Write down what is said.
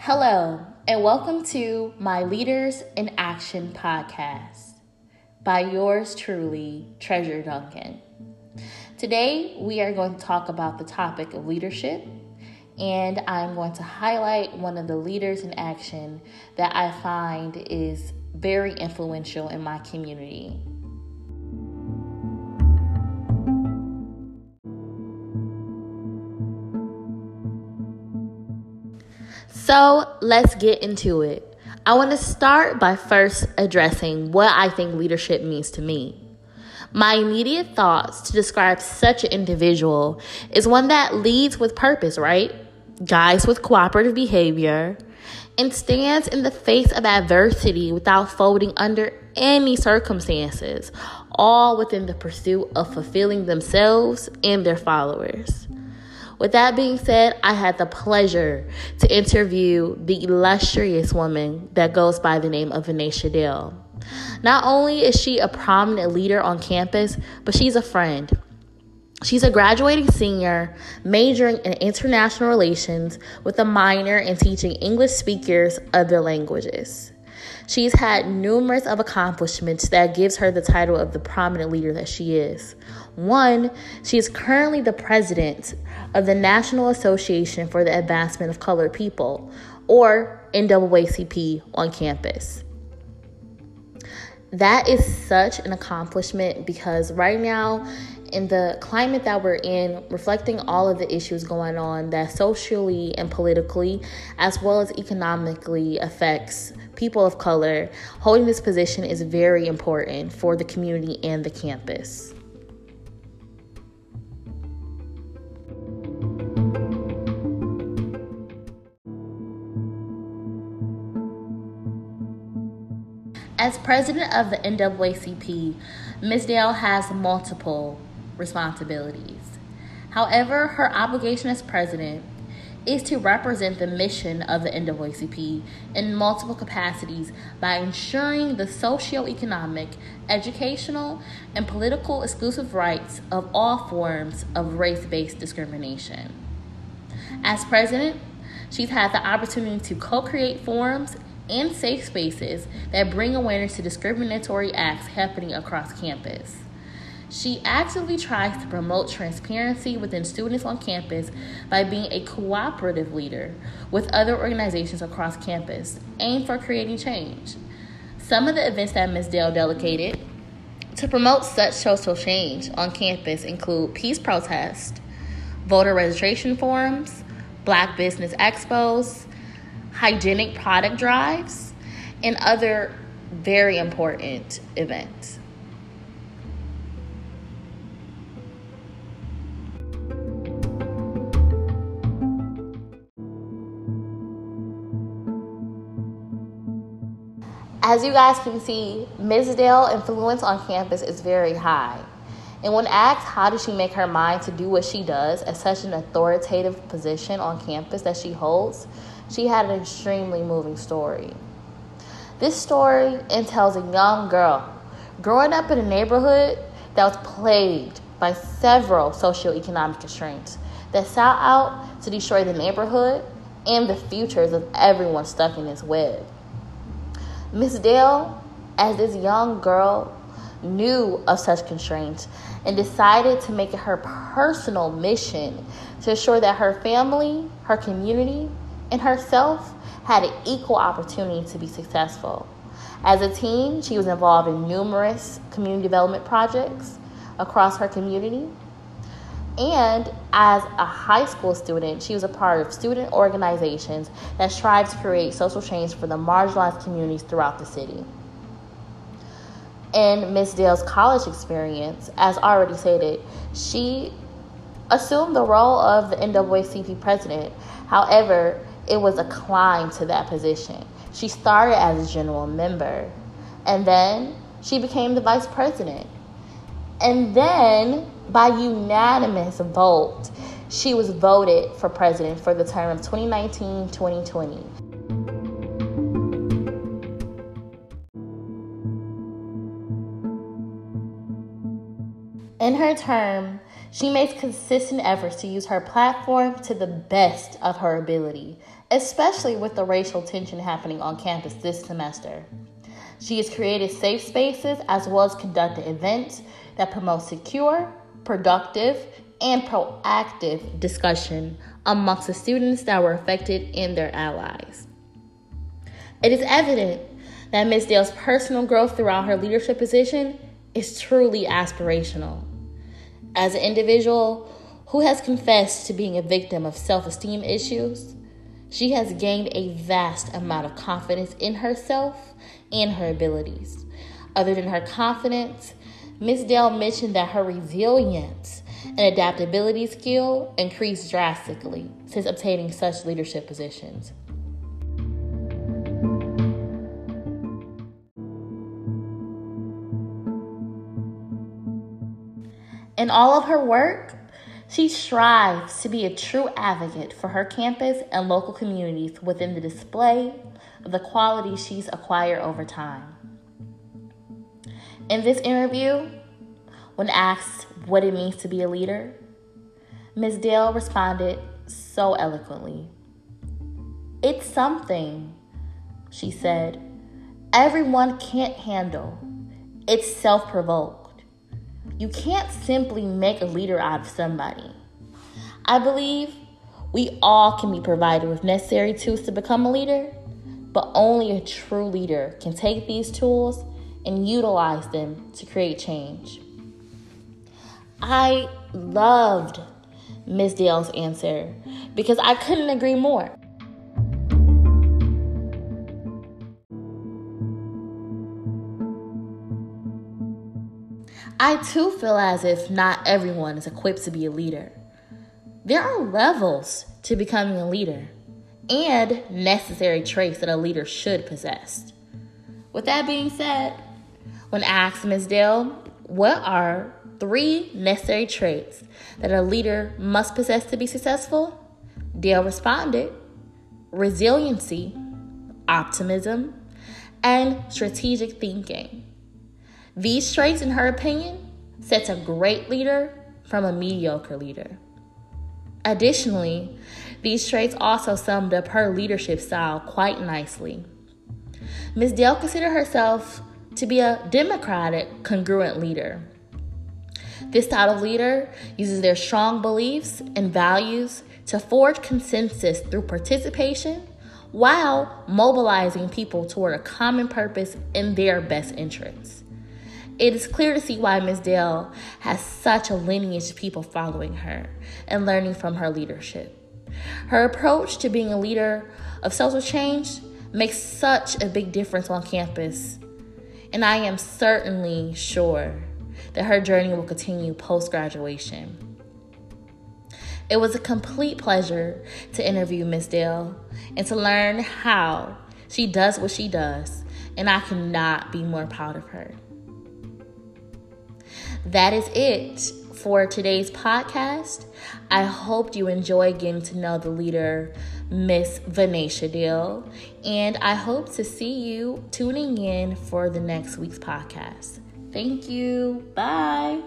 Hello, and welcome to my Leaders in Action podcast by yours truly, Treasure Duncan. Today, we are going to talk about the topic of leadership, and I'm going to highlight one of the leaders in action that I find is very influential in my community. So let's get into it. I want to start by first addressing what I think leadership means to me. My immediate thoughts to describe such an individual is one that leads with purpose, right? Guides with cooperative behavior and stands in the face of adversity without folding under any circumstances, all within the pursuit of fulfilling themselves and their followers. With that being said, I had the pleasure to interview the illustrious woman that goes by the name of Venetia Dale. Not only is she a prominent leader on campus, but she's a friend. She's a graduating senior majoring in international relations with a minor in teaching English speakers other languages. She's had numerous of accomplishments that gives her the title of the prominent leader that she is. One, she is currently the president of the National Association for the Advancement of Colored People, or NAACP, on campus. That is such an accomplishment because right now, in the climate that we're in, reflecting all of the issues going on that socially and politically, as well as economically, affects people of color, holding this position is very important for the community and the campus. As president of the NAACP, Ms. Dale has multiple responsibilities. However, her obligation as president is to represent the mission of the NAACP in multiple capacities by ensuring the socio-economic, educational, and political exclusive rights of all forms of race-based discrimination. As president, she's had the opportunity to co-create forums and safe spaces that bring awareness to discriminatory acts happening across campus. She actively tries to promote transparency within students on campus by being a cooperative leader with other organizations across campus aimed for creating change. Some of the events that Ms. Dale delegated to promote such social change on campus include peace protests, voter registration forums, black business expos, hygienic product drives, and other very important events. As you guys can see, Ms. Dale influence on campus is very high. And when asked how did she make her mind to do what she does at such an authoritative position on campus that she holds, she had an extremely moving story. This story entails a young girl growing up in a neighborhood that was plagued by several socioeconomic constraints that sought out to destroy the neighborhood and the futures of everyone stuck in its web. Miss Dale, as this young girl, knew of such constraints and decided to make it her personal mission to ensure that her family, her community, and herself had an equal opportunity to be successful. As a teen, she was involved in numerous community development projects across her community. And as a high school student, she was a part of student organizations that strive to create social change for the marginalized communities throughout the city. In Miss Dale's college experience, as already stated, she assumed the role of the NAACP president. However, it was a climb to that position. She started as a general member, and then she became the vice president. And then, by unanimous vote, she was voted for president for the term of 2019 2020. In her term, She makes consistent efforts to use her platform to the best of her ability, especially with the racial tension happening on campus this semester. She has created safe spaces as well as conducted events that promote secure, productive, and proactive discussion amongst the students that were affected and their allies. It is evident that Ms. Dale's personal growth throughout her leadership position is truly aspirational. As an individual who has confessed to being a victim of self esteem issues, she has gained a vast amount of confidence in herself and her abilities. Other than her confidence, Ms. Dale mentioned that her resilience and adaptability skill increased drastically since obtaining such leadership positions. In all of her work, she strives to be a true advocate for her campus and local communities within the display of the qualities she's acquired over time. In this interview, when asked what it means to be a leader, Ms. Dale responded so eloquently. It's something, she said, everyone can't handle. It's self provoked. You can't simply make a leader out of somebody. I believe we all can be provided with necessary tools to become a leader, but only a true leader can take these tools and utilize them to create change. I loved Ms. Dale's answer because I couldn't agree more. I too feel as if not everyone is equipped to be a leader. There are levels to becoming a leader and necessary traits that a leader should possess. With that being said, when asked Ms. Dale, what are three necessary traits that a leader must possess to be successful? Dale responded resiliency, optimism, and strategic thinking. These traits, in her opinion, sets a great leader from a mediocre leader. Additionally, these traits also summed up her leadership style quite nicely. Ms. Dale considered herself to be a democratic, congruent leader. This style of leader uses their strong beliefs and values to forge consensus through participation while mobilizing people toward a common purpose in their best interests. It is clear to see why Ms. Dale has such a lineage of people following her and learning from her leadership. Her approach to being a leader of social change makes such a big difference on campus, and I am certainly sure that her journey will continue post graduation. It was a complete pleasure to interview Ms. Dale and to learn how she does what she does, and I cannot be more proud of her. That is it for today's podcast. I hope you enjoy getting to know the leader, Miss Venetia Dale, and I hope to see you tuning in for the next week's podcast. Thank you. Bye.